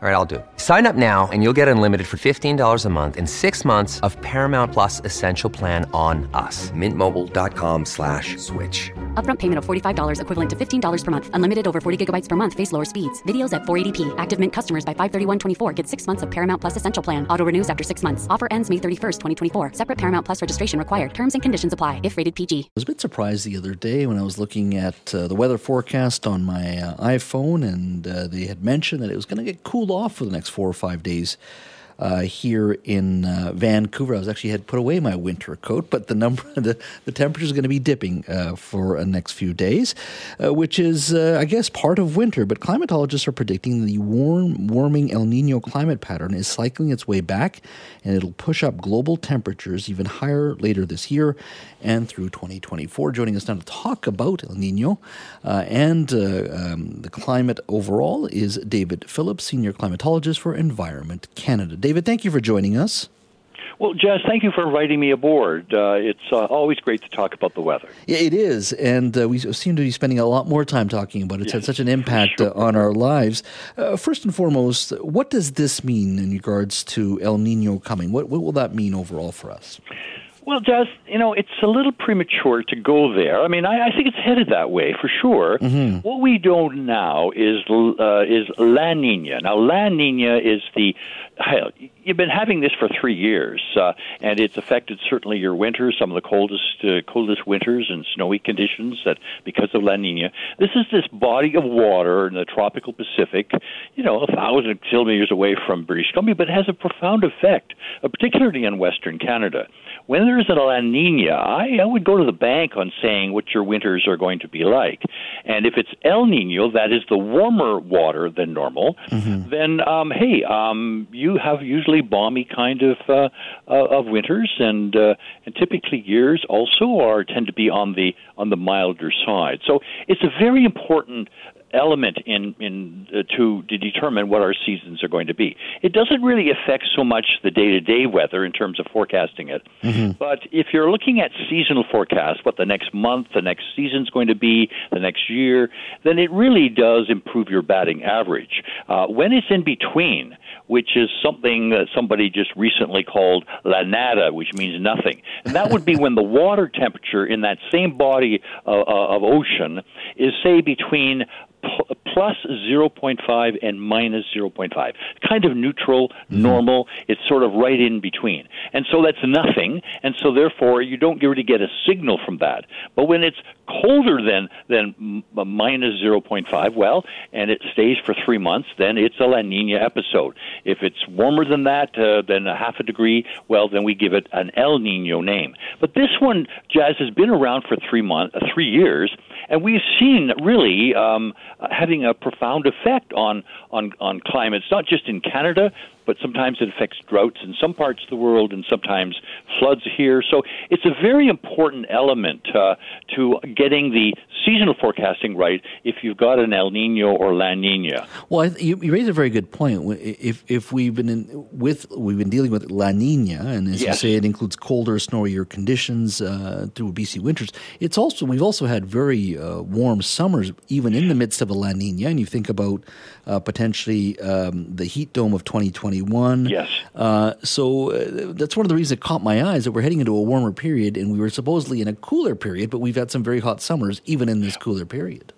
All right, I'll do it. Sign up now and you'll get unlimited for $15 a month and six months of Paramount Plus Essential Plan on us. Mintmobile.com slash switch. Upfront payment of $45 equivalent to $15 per month. Unlimited over 40 gigabytes per month. Face lower speeds. Videos at 480p. Active Mint customers by 531.24 get six months of Paramount Plus Essential Plan. Auto renews after six months. Offer ends May 31st, 2024. Separate Paramount Plus registration required. Terms and conditions apply if rated PG. I was a bit surprised the other day when I was looking at uh, the weather forecast on my uh, iPhone and uh, they had mentioned that it was going to get cooled off for the next four or five days uh, here in uh, Vancouver. I was actually had put away my winter coat, but the number the, the temperature is going to be dipping uh, for the next few days, uh, which is uh, I guess part of winter. But climatologists are predicting the warm warming El Nino climate pattern is cycling its way back, and it'll push up global temperatures even higher later this year and through 2024. Joining us now to talk about El Nino uh, and um, the climate overall is David Phillips, senior climatologist for Environment Canada. David, thank you for joining us. Well, Jess, thank you for inviting me aboard. Uh, it's uh, always great to talk about the weather. Yeah, it is, and uh, we seem to be spending a lot more time talking about it. It's yes, had such an impact sure. on our lives. Uh, first and foremost, what does this mean in regards to El Nino coming? What, what will that mean overall for us? Well, Jas, you know, it's a little premature to go there. I mean, I, I think it's headed that way for sure. Mm-hmm. What we don't now is uh, is La Nina. Now, La Nina is the hell, you've been having this for three years, uh, and it's affected certainly your winters, some of the coldest uh, coldest winters and snowy conditions that because of La Nina. This is this body of water in the tropical Pacific, you know, a thousand kilometers away from British Columbia, but it has a profound effect, uh, particularly in Western Canada when there's a La Nina, I, I would go to the bank on saying what your winters are going to be like. And if it's El Nino, that is the warmer water than normal, mm-hmm. then um, hey, um, you have usually balmy kind of uh, uh, of winters, and uh, and typically years also are tend to be on the on the milder side. So it's a very important element in in uh, to to determine what our seasons are going to be. It doesn't really affect so much the day to day weather in terms of forecasting it, mm-hmm. but if you're looking at seasonal forecasts, what the next month, the next season is going to be, the next year, then it really does improve your batting average. Uh, when it's in between, which is something that somebody just recently called la nada, which means nothing, and that would be when the water temperature in that same body of, of ocean is say between plus 0.5 and minus 0.5. Kind of neutral, mm-hmm. normal. It's sort of right in between. And so that's nothing. And so therefore, you don't really get a signal from that. But when it's colder than, than minus 0.5, well, and it stays for three months, then it's a La Nina episode. If it's warmer than that, uh, than a half a degree, well, then we give it an El Nino name. But this one, Jas, has been around for three months, uh, three years, and we've seen really um, having a profound effect on on on climates, not just in Canada, but sometimes it affects droughts in some parts of the world and sometimes floods here. So it's a very important element uh, to getting the seasonal forecasting right if you've got an El Nino or La Nina. Well, you, you raise a very good point. If if we've been in, with we've been dealing with La Nina, and as yes. you say, it includes colder, snowier conditions uh, through BC winters. It's also we've also had very uh, warm summers, even in the midst of a La Nina. And you think about uh, potentially um, the heat dome of 2021. Yes. Uh, so uh, that's one of the reasons it caught my eyes that we're heading into a warmer period, and we were supposedly in a cooler period, but we've had some very hot summers even in this cooler period.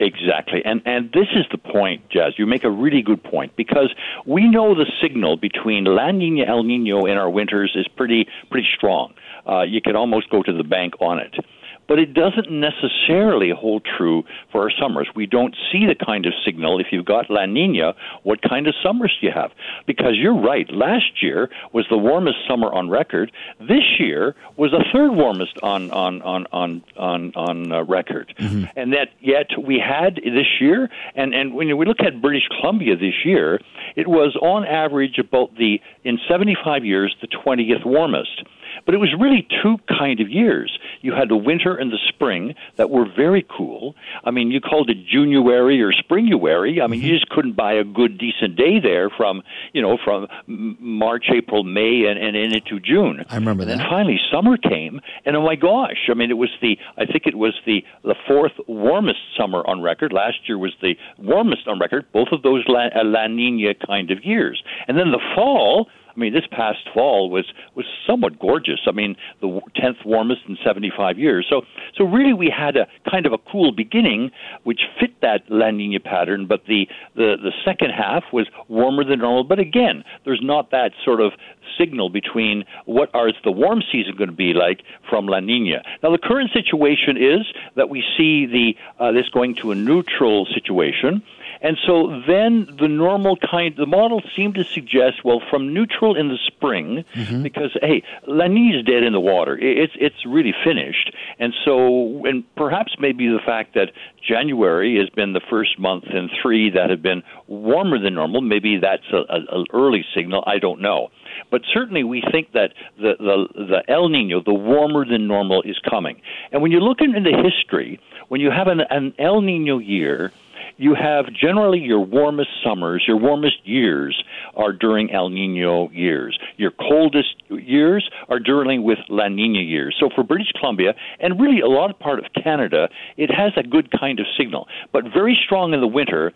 Exactly. And and this is the point, Jas. You make a really good point because we know the signal between La Nina El Nino in our winters is pretty pretty strong. Uh, you can almost go to the bank on it but it doesn't necessarily hold true for our summers. We don't see the kind of signal if you've got La Nina, what kind of summers do you have? Because you're right, last year was the warmest summer on record. This year was the third warmest on on on on on, on uh, record. Mm-hmm. And that yet we had this year and and when we look at British Columbia this year, it was on average about the in 75 years the 20th warmest. But it was really two kind of years. You had the winter and the spring that were very cool. I mean, you called it January or Springuary. I mean, mm-hmm. you just couldn't buy a good, decent day there from you know from March, April, May, and, and into June. I remember that. then finally summer came, and oh my gosh! I mean, it was the I think it was the the fourth warmest summer on record. Last year was the warmest on record. Both of those La, uh, La Nina kind of years, and then the fall I mean, this past fall was was somewhat gorgeous. I mean, the tenth warmest in 75 years. So, so really, we had a kind of a cool beginning, which fit that La Nina pattern. But the the the second half was warmer than normal. But again, there's not that sort of signal between what are the warm season going to be like from La Nina. Now, the current situation is that we see the uh, this going to a neutral situation. And so then the normal kind, the model seemed to suggest, well, from neutral in the spring, mm-hmm. because hey, La dead in the water. It's it's really finished. And so, and perhaps maybe the fact that January has been the first month in three that have been warmer than normal. Maybe that's a, a, a early signal. I don't know. But certainly, we think that the, the the El Nino, the warmer than normal, is coming. And when you look into the history, when you have an, an El Nino year, you have generally your warmest summers, your warmest years are during El Nino years. Your coldest years are during with La Nina years. So for British Columbia and really a lot of part of Canada, it has a good kind of signal, but very strong in the winter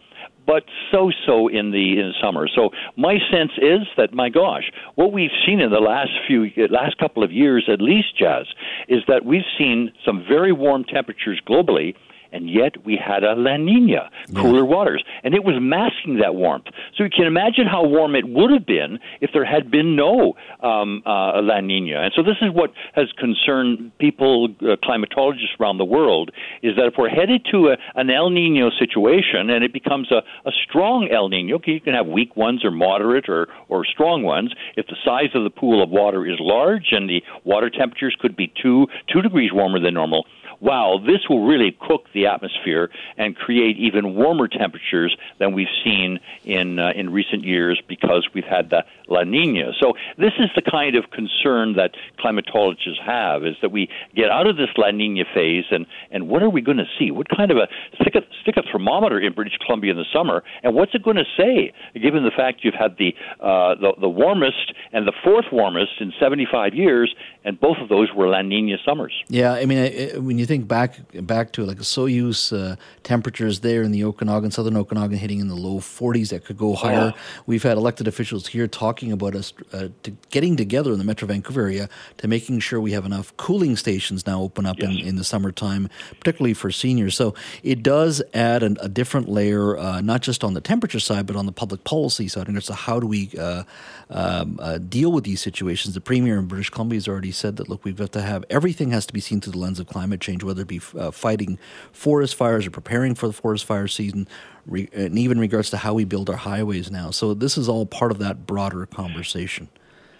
but so so in the in summer. So my sense is that my gosh, what we've seen in the last few last couple of years at least, Jas, is that we've seen some very warm temperatures globally and yet we had a La Nina, cooler yeah. waters, and it was masking that warmth. So you can imagine how warm it would have been if there had been no um, uh, La Nina. And so this is what has concerned people, uh, climatologists around the world, is that if we're headed to a, an El Nino situation and it becomes a, a strong El Nino, okay, you can have weak ones or moderate or, or strong ones. If the size of the pool of water is large and the water temperatures could be two two degrees warmer than normal, wow, this will really cook the atmosphere and create even warmer temperatures than we've seen in uh, in recent years because we've had the La Nina. So this is the kind of concern that climatologists have: is that we get out of this La Nina phase, and and what are we going to see? What kind of a stick a stick a thermometer in British Columbia in the summer, and what's it going to say? Given the fact you've had the uh, the, the warmest and the fourth warmest in 75 years, and both of those were La Nina summers. Yeah, I mean, when you think back back to like Osoyoos uh, temperatures there in the Okanagan, southern Okanagan, hitting in the low 40s that could go higher. Oh. We've had elected officials here talking about us uh, to getting together in the Metro Vancouver area to making sure we have enough cooling stations now open up yes. in, in the summertime, particularly for seniors. So it does add an, a different layer, uh, not just on the temperature side, but on the public policy side. And so how do we uh, um, uh, deal with these situations? The premier in British Columbia has already said that look, we've got to have everything has to be seen through the lens of climate change whether it be uh, fighting forest fires or preparing for the forest fire season, re- and even regards to how we build our highways now. So this is all part of that broader conversation.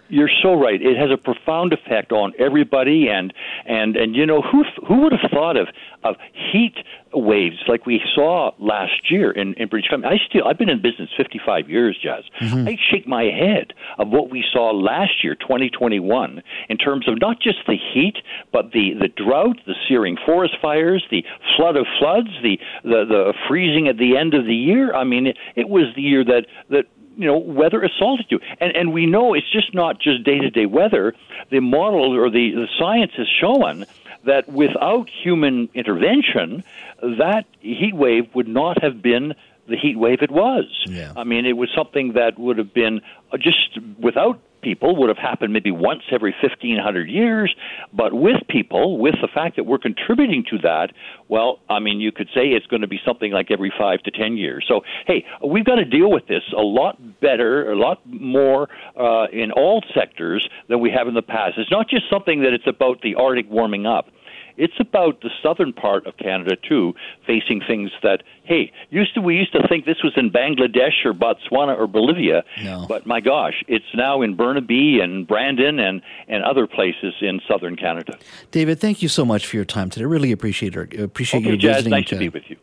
You're so right. It has a profound effect on everybody, and and and you know who who would have thought of of heat waves like we saw last year in, in British Columbia. I still I've been in business 55 years, Jas. Mm-hmm. I shake my head of what we saw last year, 2021, in terms of not just the heat, but the the drought, the searing forest fires, the flood of floods, the the, the freezing at the end of the year. I mean, it, it was the year that that you know weather assaulted you and and we know it's just not just day to day weather the model or the, the science has shown that without human intervention that heat wave would not have been the heat wave it was. Yeah. I mean, it was something that would have been just without people would have happened maybe once every 1500 years but with people with the fact that we're contributing to that well i mean you could say it's going to be something like every 5 to 10 years. So hey we've got to deal with this a lot better a lot more uh, in all sectors than we have in the past. It's not just something that it's about the arctic warming up it's about the southern part of Canada too, facing things that hey, used to we used to think this was in Bangladesh or Botswana or Bolivia, no. but my gosh, it's now in Burnaby and Brandon and and other places in southern Canada. David, thank you so much for your time today. Really appreciate it. Appreciate okay, you Jas, visiting. nice to be with you.